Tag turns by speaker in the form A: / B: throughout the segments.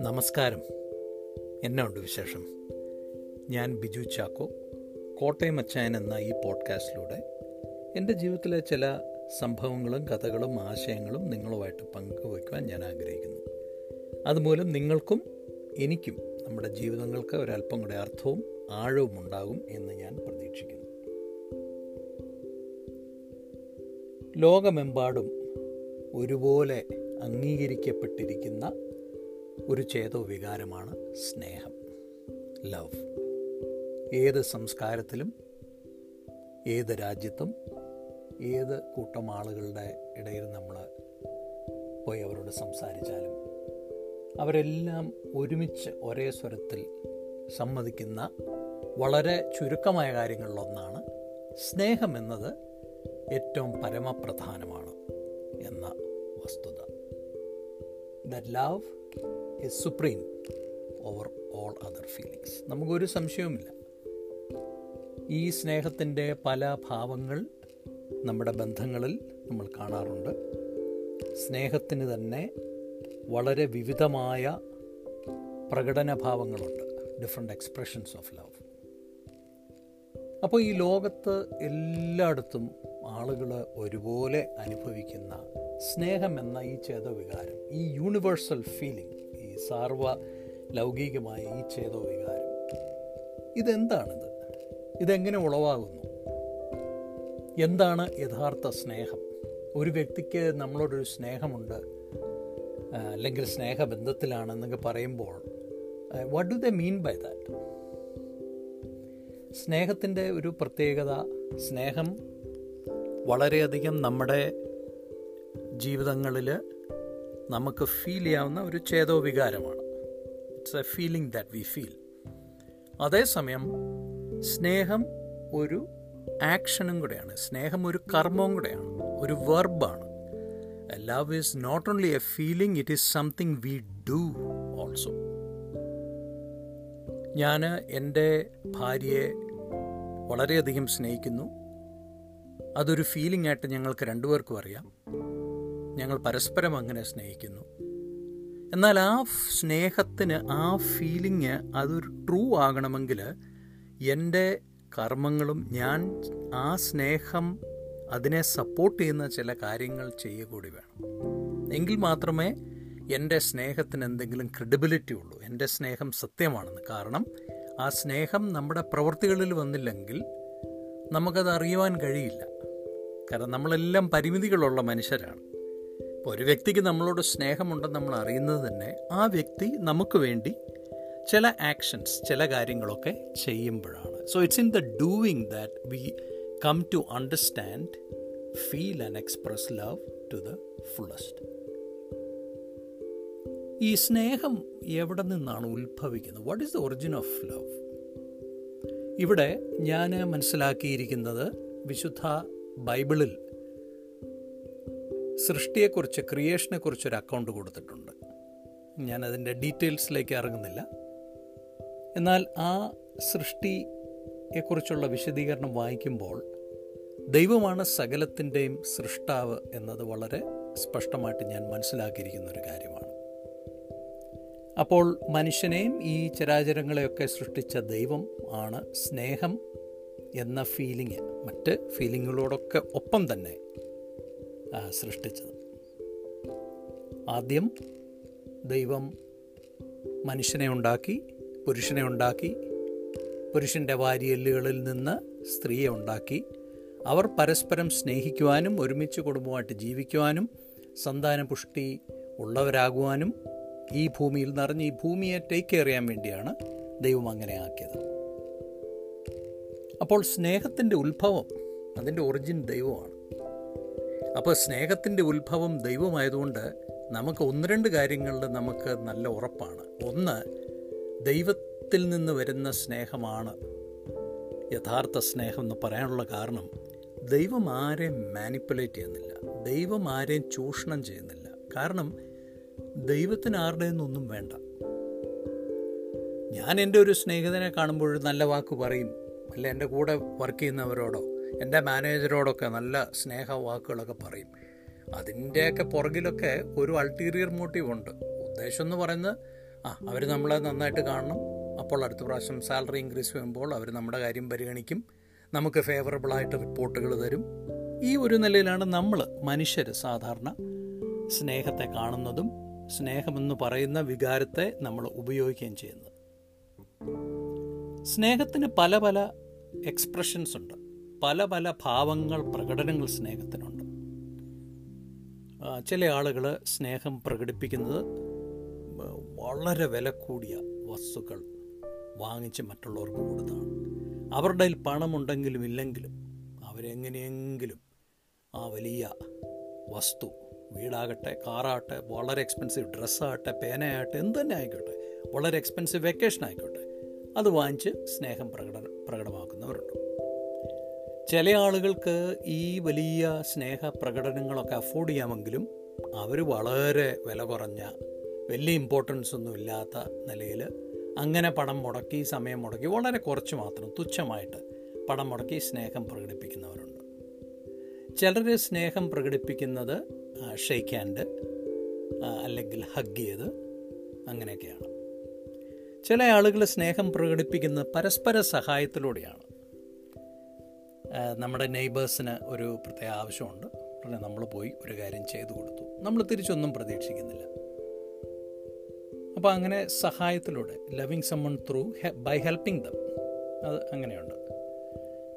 A: നമസ്കാരം. എന്നാ ഉണ്ട് വിശേഷം? ഞാൻ ബിജു ചാക്കോ കോട്ടയം അച്ചായൻ എന്ന ഈ പോഡ്കാസ്റ്റിലൂടെ എന്റെ ജീവിതത്തിലെ ചില സംഭവങ്ങളും കഥകളും ആശയങ്ങളും നിങ്ങളുമായിട്ട് പങ്കുവയ്ക്കുവാൻ ഞാൻ ആഗ്രഹിക്കുന്നു. അതുമൂലം നിങ്ങൾക്കും എനിക്കും നമ്മുടെ ജീവിതങ്ങൾക്ക് ഒരല്പം കൂടെ അർത്ഥവും ആഴവും ഉണ്ടാകും എന്ന് ഞാൻ ലോകമെമ്പാടും ഒരുപോലെ അംഗീകരിക്കപ്പെട്ടിരിക്കുന്ന ഒരു ചേതോ വികാരമാണ് സ്നേഹം ലവ്. ഏത് സംസ്കാരത്തിലും ഏത് രാജ്യത്തും ഏത് കൂട്ടം ആളുകളുടെ ഇടയിൽ നമ്മൾ പോയി അവരോട് സംസാരിച്ചാലും അവരെല്ലാം ഒരുമിച്ച് ഒരേ സ്വരത്തിൽ സമ്മതിക്കുന്ന വളരെ ചുരുക്കമായ കാര്യങ്ങളിലൊന്നാണ് സ്നേഹം എന്നത് ഏറ്റവും പരമപ്രധാനമാണ് എന്ന വസ്തുത. The love is supreme over all other feelings നമുക്കൊരു സംശയവുമില്ല. ഈ സ്നേഹത്തിന്റെ പല ഭാവങ്ങൾ നമ്മുടെ ബന്ധങ്ങളിൽ നമ്മൾ കാണാറുണ്ട്. സ്നേഹത്തിന് തന്നെ വളരെ വിവിധമായ പ്രകടന ഭാവങ്ങളുണ്ട്. ഡിഫറെന്റ് എക്സ്പ്രഷൻസ് ഓഫ് ലവ് അപ്പോൾ ഈ ലോകത്ത് എല്ലായിടത്തും ആളുകൾ ഒരുപോലെ അനുഭവിക്കുന്ന സ്നേഹം എന്ന ഈ ചേതവികാരം ഈ യൂണിവേഴ്സൽ ഫീലിംഗ് ഈ സാർവ ലൗകികമായ ഈ ചേതോവികാരം ഇതെന്താണിത്? ഇതെങ്ങനെ ഉളവാകുന്നു? എന്താണ് യഥാർത്ഥ സ്നേഹം? ഒരു വ്യക്തിക്ക് നമ്മളോടൊരു സ്നേഹമുണ്ട് അല്ലെങ്കിൽ സ്നേഹബന്ധത്തിലാണെന്നൊക്കെ പറയുമ്പോൾ what do the mean by that സ്നേഹത്തിന്റെ ഒരു പ്രത്യേകത സ്നേഹം വളരെയധികം നമ്മുടെ ജീവിതങ്ങളിൽ നമുക്ക് ഫീൽ ചെയ്യാവുന്ന ഒരു ചേതോ വികാരമാണ് it's a feeling that we feel അതേസമയം സ്നേഹം ഒരു ആക്ഷനും കൂടെയാണ്. സ്നേഹം ഒരു കർമ്മവും കൂടെയാണ്. ഒരു വെർബാണ് love is not only a feeling it is something we do also ഞാൻ എന്റെ ഭാര്യയെ വളരെയധികം സ്നേഹിക്കുന്നു. അതൊരു ഫീലിംഗ് ആയിട്ട് ഞങ്ങൾക്ക് രണ്ടുപേർക്കും അറിയാം. ഞങ്ങൾ പരസ്പരം അങ്ങനെ സ്നേഹിക്കുന്നു. എന്നാൽ ആ സ്നേഹത്തിന് ആ ഫീലിംഗ് അതൊരു ട്രൂ ആകണമെങ്കിൽ എന്റെ കർമ്മങ്ങളും ഞാൻ ആ സ്നേഹം അതിനെ സപ്പോർട്ട് ചെയ്യുന്ന ചില കാര്യങ്ങൾ ചെയ്യുകൂടി വേണം. എങ്കിൽ മാത്രമേ എന്റെ സ്നേഹത്തിന് എന്തെങ്കിലും ക്രെഡിബിലിറ്റി ഉള്ളൂ. എന്റെ സ്നേഹം സത്യമാണെന്ന്. കാരണം ആ സ്നേഹം നമ്മുടെ പ്രവൃത്തികളിൽ വന്നില്ലെങ്കിൽ നമുക്കത് അറിയുവാൻ കഴിയില്ല. കാരണം നമ്മളെല്ലാം പരിമിതികളുള്ള മനുഷ്യരാണ്. ഇപ്പോൾ ഒരു വ്യക്തിക്ക് നമ്മളോട് സ്നേഹമുണ്ടെന്ന് നമ്മൾ അറിയുന്നത് തന്നെ ആ വ്യക്തി നമുക്ക് വേണ്ടി ചില ആക്ഷൻസ് ചില കാര്യങ്ങളൊക്കെ ചെയ്യുമ്പോഴാണ്. So it's in the doing that we come to understand feel and express love to the fullest ഈ സ്നേഹം എവിടെ നിന്നാണ് ഉത്ഭവിക്കുന്നത്? What is the origin of love ഇവിടെ ഞാൻ മനസ്സിലാക്കിയിരിക്കുന്നത് വിശുദ്ധ ബൈബിളിൽ സൃഷ്ടിയെക്കുറിച്ച് ക്രിയേഷനെക്കുറിച്ച് ഒരു അക്കൗണ്ട് കൊടുത്തിട്ടുണ്ട്. ഞാൻ ഞാനതിന്റെ ഡീറ്റെയിൽസിലേക്ക് ഇറങ്ങുന്നില്ല. എന്നാൽ ആ സൃഷ്ടിയെക്കുറിച്ചുള്ള വിശദീകരണം വായിക്കുമ്പോൾ ദൈവമാണ് സകലത്തിന്റെയും സൃഷ്ടാവ് എന്നത് വളരെ സ്പഷ്ടമായിട്ട് ഞാൻ മനസ്സിലാക്കിയിരിക്കുന്ന ഒരു കാര്യമാണ്. അപ്പോൾ മനുഷ്യനെയും ഈ ചരാചരങ്ങളെയൊക്കെ സൃഷ്ടിച്ച ദൈവം ആണ് സ്നേഹം എന്ന ഫീലിംഗ് മറ്റ് ഫീലിങ്ങുകളോടൊക്കെ ഒപ്പം തന്നെ സൃഷ്ടിച്ചത്. ആദ്യം ദൈവം മനുഷ്യനെ ഉണ്ടാക്കി പുരുഷനെ ഉണ്ടാക്കി പുരുഷന്റെ വാരിയല്ലുകളിൽ നിന്ന് സ്ത്രീയെ ഉണ്ടാക്കി. അവർ പരസ്പരം സ്നേഹിക്കുവാനും ഒരുമിച്ച് കുടുംബമായിട്ട് ജീവിക്കുവാനും സന്താനപുഷ്ടി ഉള്ളവരാകുവാനും ഈ ഭൂമിയിൽ നിറഞ്ഞ് ഈ ഭൂമിയെ ടേക്ക് കെയർ ചെയ്യാൻ വേണ്ടിയാണ് ദൈവം അങ്ങനെ ആക്കിയത്. അപ്പോൾ സ്നേഹത്തിന്റെ ഉത്ഭവം അതിന്റെ ഒറിജിൻ ദൈവമാണ്. അപ്പോൾ സ്നേഹത്തിന്റെ ഉത്ഭവം ദൈവമായതുകൊണ്ട് നമുക്ക് ഒന്ന് രണ്ട് കാര്യങ്ങളിൽ നമുക്ക് നല്ല ഉറപ്പാണ്. ഒന്ന് ദൈവത്തിൽ നിന്ന് വരുന്ന സ്നേഹമാണ് യഥാർത്ഥ സ്നേഹം എന്ന് പറയാനുള്ള കാരണം ദൈവം ആരെയും മാനിപ്പുലേറ്റ് ചെയ്യുന്നില്ല. ദൈവം ആരെയും ചൂഷണം ചെയ്യുന്നില്ല. കാരണം ദൈവത്തിന് ആരുടെ നിന്നൊന്നും വേണ്ട. ഞാൻ എന്റെ ഒരു സ്നേഹിതനെ കാണുമ്പോൾ നല്ല വാക്ക് പറയും. അല്ല എന്റെ കൂടെ വർക്ക് ചെയ്യുന്നവരോടോ എന്റെ മാനേജരോടൊക്കെ നല്ല സ്നേഹ വാക്കുകളൊക്കെ പറയും. അതിന്റെയൊക്കെ പുറകിലൊക്കെ ഒരു അൾട്ടീരിയർ മോട്ടീവ് ഉണ്ട്. ഉദ്ദേശം എന്ന് പറയുന്നത് ആ അവർ നമ്മളെ നന്നായിട്ട് കാണണം. അപ്പോൾ അടുത്ത പ്രാവശ്യം സാലറി ഇൻക്രീസ് ചെയ്യുമ്പോൾ അവർ നമ്മുടെ കാര്യം പരിഗണിക്കും. നമുക്ക് ഫേവറബിളായിട്ട് റിപ്പോർട്ടുകൾ തരും. ഈ ഒരു നിലയിലാണ് നമ്മൾ മനുഷ്യർ സാധാരണ സ്നേഹത്തെ കാണുന്നതും സ്നേഹമെന്ന് പറയുന്ന വികാരത്തെ നമ്മൾ ഉപയോഗിക്കുകയും ചെയ്യുന്നത് സ്നേഹത്തിന് പല പല എക്സ്പ്രഷൻസ് ഉണ്ട്. പല പല ഭാവങ്ങൾ പ്രകടനങ്ങൾ സ്നേഹത്തിനുണ്ട്. ചില ആളുകൾ സ്നേഹം പ്രകടിപ്പിക്കുന്നത് വളരെ വില കൂടിയ വസ്തുക്കൾ വാങ്ങിച്ച് മറ്റുള്ളവർക്ക് കൊടുത്താണ്. അവരുടെ കയ്യിൽ പണമുണ്ടെങ്കിലും ഇല്ലെങ്കിലും അവരെങ്ങനെയെങ്കിലും ആ വലിയ വസ്തു വീടാകട്ടെ കാറാകട്ടെ വളരെ എക്സ്പെൻസീവ് ഡ്രസ്സാകട്ടെ പേനയാകട്ടെ എന്ത് തന്നെ ആയിക്കോട്ടെ വളരെ എക്സ്പെൻസീവ് വെക്കേഷൻ ആയിക്കോട്ടെ അത് വാങ്ങിച്ച് സ്നേഹം പ്രകട പ്രകടമാക്കുന്നവരുണ്ട്. ചില ആളുകൾക്ക് ഈ വലിയ സ്നേഹ പ്രകടനങ്ങളൊക്കെ അഫോർഡ് ചെയ്യാമെങ്കിലും അവർ വളരെ വില കുറഞ്ഞ വലിയ ഇമ്പോർട്ടൻസ് ഒന്നും ഇല്ലാത്ത നിലയിൽ അങ്ങനെ പണം മുടക്കി സമയം മുടക്കി വളരെ കുറച്ച് മാത്രം തുച്ഛമായിട്ട് പണം മുടക്കി സ്നേഹം പ്രകടിപ്പിക്കുന്നവരുണ്ട്. ചിലർ സ്നേഹം പ്രകടിപ്പിക്കുന്നത് ഷെയ്ക്ക് ഹാൻഡ് അല്ലെങ്കിൽ ഹഗ് ചെയ്ത് അങ്ങനെയൊക്കെയാണ്. ചില ആളുകൾ സ്നേഹം പ്രകടിപ്പിക്കുന്ന പരസ്പര സഹായത്തിലൂടെയാണ്. നമ്മുടെ നെയ്ബേഴ്സിന് ഒരു പ്രത്യേക ആവശ്യമുണ്ട്. ഉടനെ നമ്മൾ പോയി ഒരു കാര്യം ചെയ്തു കൊടുത്തു. നമ്മൾ തിരിച്ചൊന്നും പ്രതീക്ഷിക്കുന്നില്ല. അപ്പോൾ അങ്ങനെ സഹായത്തിലൂടെ loving someone through by helping them അത് അങ്ങനെയുണ്ട്.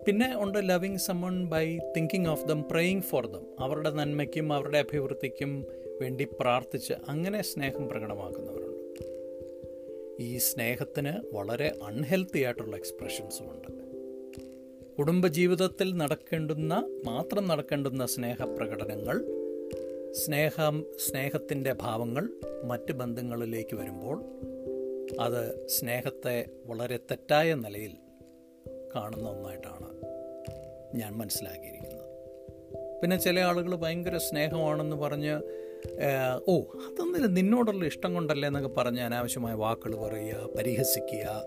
A: പിന്നെ ഉണ്ട് loving someone by thinking of them praying for them അവരുടെ നന്മയ്ക്കും അവരുടെ അഭിവൃദ്ധിക്കും വേണ്ടി പ്രാർത്ഥിച്ച് അങ്ങനെ സ്നേഹം പ്രകടമാക്കുന്നവരുണ്ട്. ഈ സ്നേഹത്തിന് വളരെ അൺഹെൽത്തി ആയിട്ടുള്ള എക്സ്പ്രഷൻസും ഉണ്ട്. കുടുംബജീവിതത്തിൽ നടക്കേണ്ടുന്ന മാത്രം നടക്കേണ്ടുന്ന സ്നേഹപ്രകടനങ്ങൾ സ്നേഹം സ്നേഹത്തിന്റെ ഭാവങ്ങൾ മറ്റ് ബന്ധങ്ങളിലേക്ക് വരുമ്പോൾ അത് സ്നേഹത്തെ വളരെ തെറ്റായ നിലയിൽ കാണുന്ന ഒന്നായിട്ടാണ് ഞാൻ മനസ്സിലാക്കിയിരിക്കുന്നത്. പിന്നെ ചില ആളുകൾ ഭയങ്കര സ്നേഹമാണെന്ന് പറഞ്ഞ് ഓ അതൊന്നും നിന്നോടുള്ള ഇഷ്ടം കൊണ്ടല്ലേ എന്നൊക്കെ പറഞ്ഞ് അനാവശ്യമായ വാക്കുകൾ പറയുക പരിഹസിക്കുക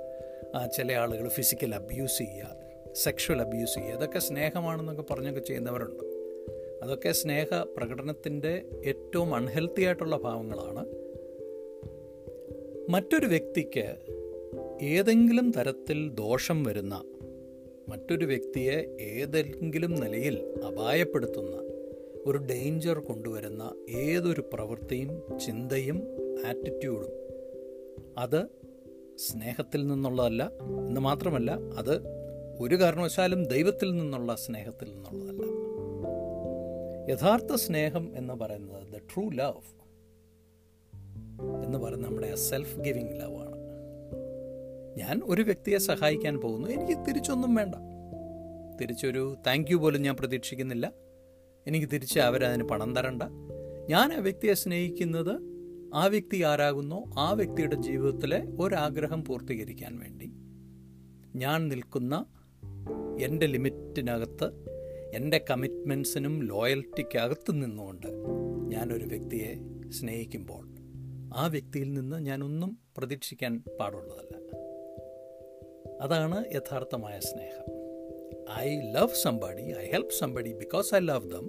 A: ചില ആളുകൾ ഫിസിക്കൽ അബ്യൂസ് ചെയ്യുക സെക്ഷൽ അബ്യൂസ് ചെയ്യുക അതൊക്കെ സ്നേഹമാണെന്നൊക്കെ പറഞ്ഞൊക്കെ ചെയ്യുന്നവരുണ്ട്. അതൊക്കെ സ്നേഹ പ്രകടനത്തിന്റെ ഏറ്റവും അൺഹെൽത്തി ആയിട്ടുള്ള ഭാവങ്ങളാണ്. മറ്റൊരു വ്യക്തിക്ക് ഏതെങ്കിലും തരത്തിൽ ദോഷം വരുന്ന മറ്റൊരു വ്യക്തിയെ ഏതെങ്കിലും നിലയിൽ അപായപ്പെടുത്തുന്ന ഒരു ഡേഞ്ചർ കൊണ്ടുവരുന്ന ഏതൊരു പ്രവൃത്തിയും ചിന്തയും ആറ്റിറ്റ്യൂഡും അത് സ്നേഹത്തിൽ നിന്നുള്ളതല്ല എന്ന് മാത്രമല്ല അത് ഒരു കാരണവശാലും ദൈവത്തിൽ നിന്നുള്ള സ്നേഹത്തിൽ നിന്നുള്ളതല്ല. യഥാർത്ഥ സ്നേഹം എന്ന് പറയുന്നത് ദ ട്രൂ ലവ് എന്ന് പറയുന്നത് നമ്മുടെ സെൽഫ് ഗിവിങ് ലവ് ആണ്. ഞാൻ ഒരു വ്യക്തിയെ സഹായിക്കാൻ പോകുന്നു. എനിക്ക് തിരിച്ചൊന്നും വേണ്ട. തിരിച്ചൊരു താങ്ക് യു പോലും ഞാൻ പ്രതീക്ഷിക്കുന്നില്ല. എനിക്ക് തിരിച്ച് അവരതിന് പണം തരണ്ട. ഞാൻ ആ വ്യക്തിയെ സ്നേഹിക്കുന്നത് ആ വ്യക്തി ആരാകുന്നോ? ആ വ്യക്തിയുടെ ജീവിതത്തിലെ ഒരാഗ്രഹം പൂർത്തീകരിക്കാൻ വേണ്ടി. ഞാൻ നിൽക്കുന്ന എന്റെ ലിമിറ്റിനകത്ത് എന്റെ കമ്മിറ്റ്മെൻസിനും ലോയൽറ്റിക്കകത്ത് നിന്നുകൊണ്ട് ഞാനൊരു വ്യക്തിയെ സ്നേഹിക്കുമ്പോൾ ആ വ്യക്തിയിൽ നിന്ന് ഞാനൊന്നും പ്രതീക്ഷിക്കാൻ പാടുള്ളതല്ല. അതാണ് യഥാർത്ഥമായ സ്നേഹം. I love somebody I help somebody because I love them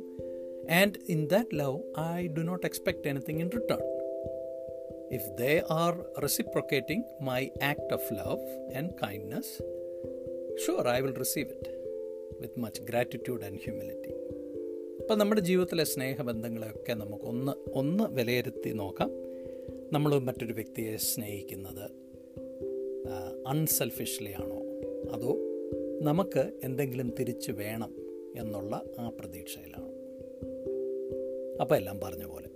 A: and in that love I do not expect anything in return if they are reciprocating my act of love and kindness sure I will receive it with much gratitude and humility അപ്പം നമ്മുടെ ജീവിതത്തിലെ സ്നേഹബന്ധങ്ങളെയൊക്കെ നമുക്കൊന്ന് ഒന്ന് വിലയിരുത്തി നോക്കാം. നമ്മൾ മറ്റൊരു വ്യക്തിയെ സ്നേഹിക്കുന്നത് അൺസെൽഫിഷ്ലി ആണോ? അതോ നമുക്ക് എന്തെങ്കിലും തിരിച്ചു വേണം എന്നുള്ള ആ പ്രതീക്ഷയിലാണോ? അപ്പോൾ എല്ലാം പറഞ്ഞ പോലെ.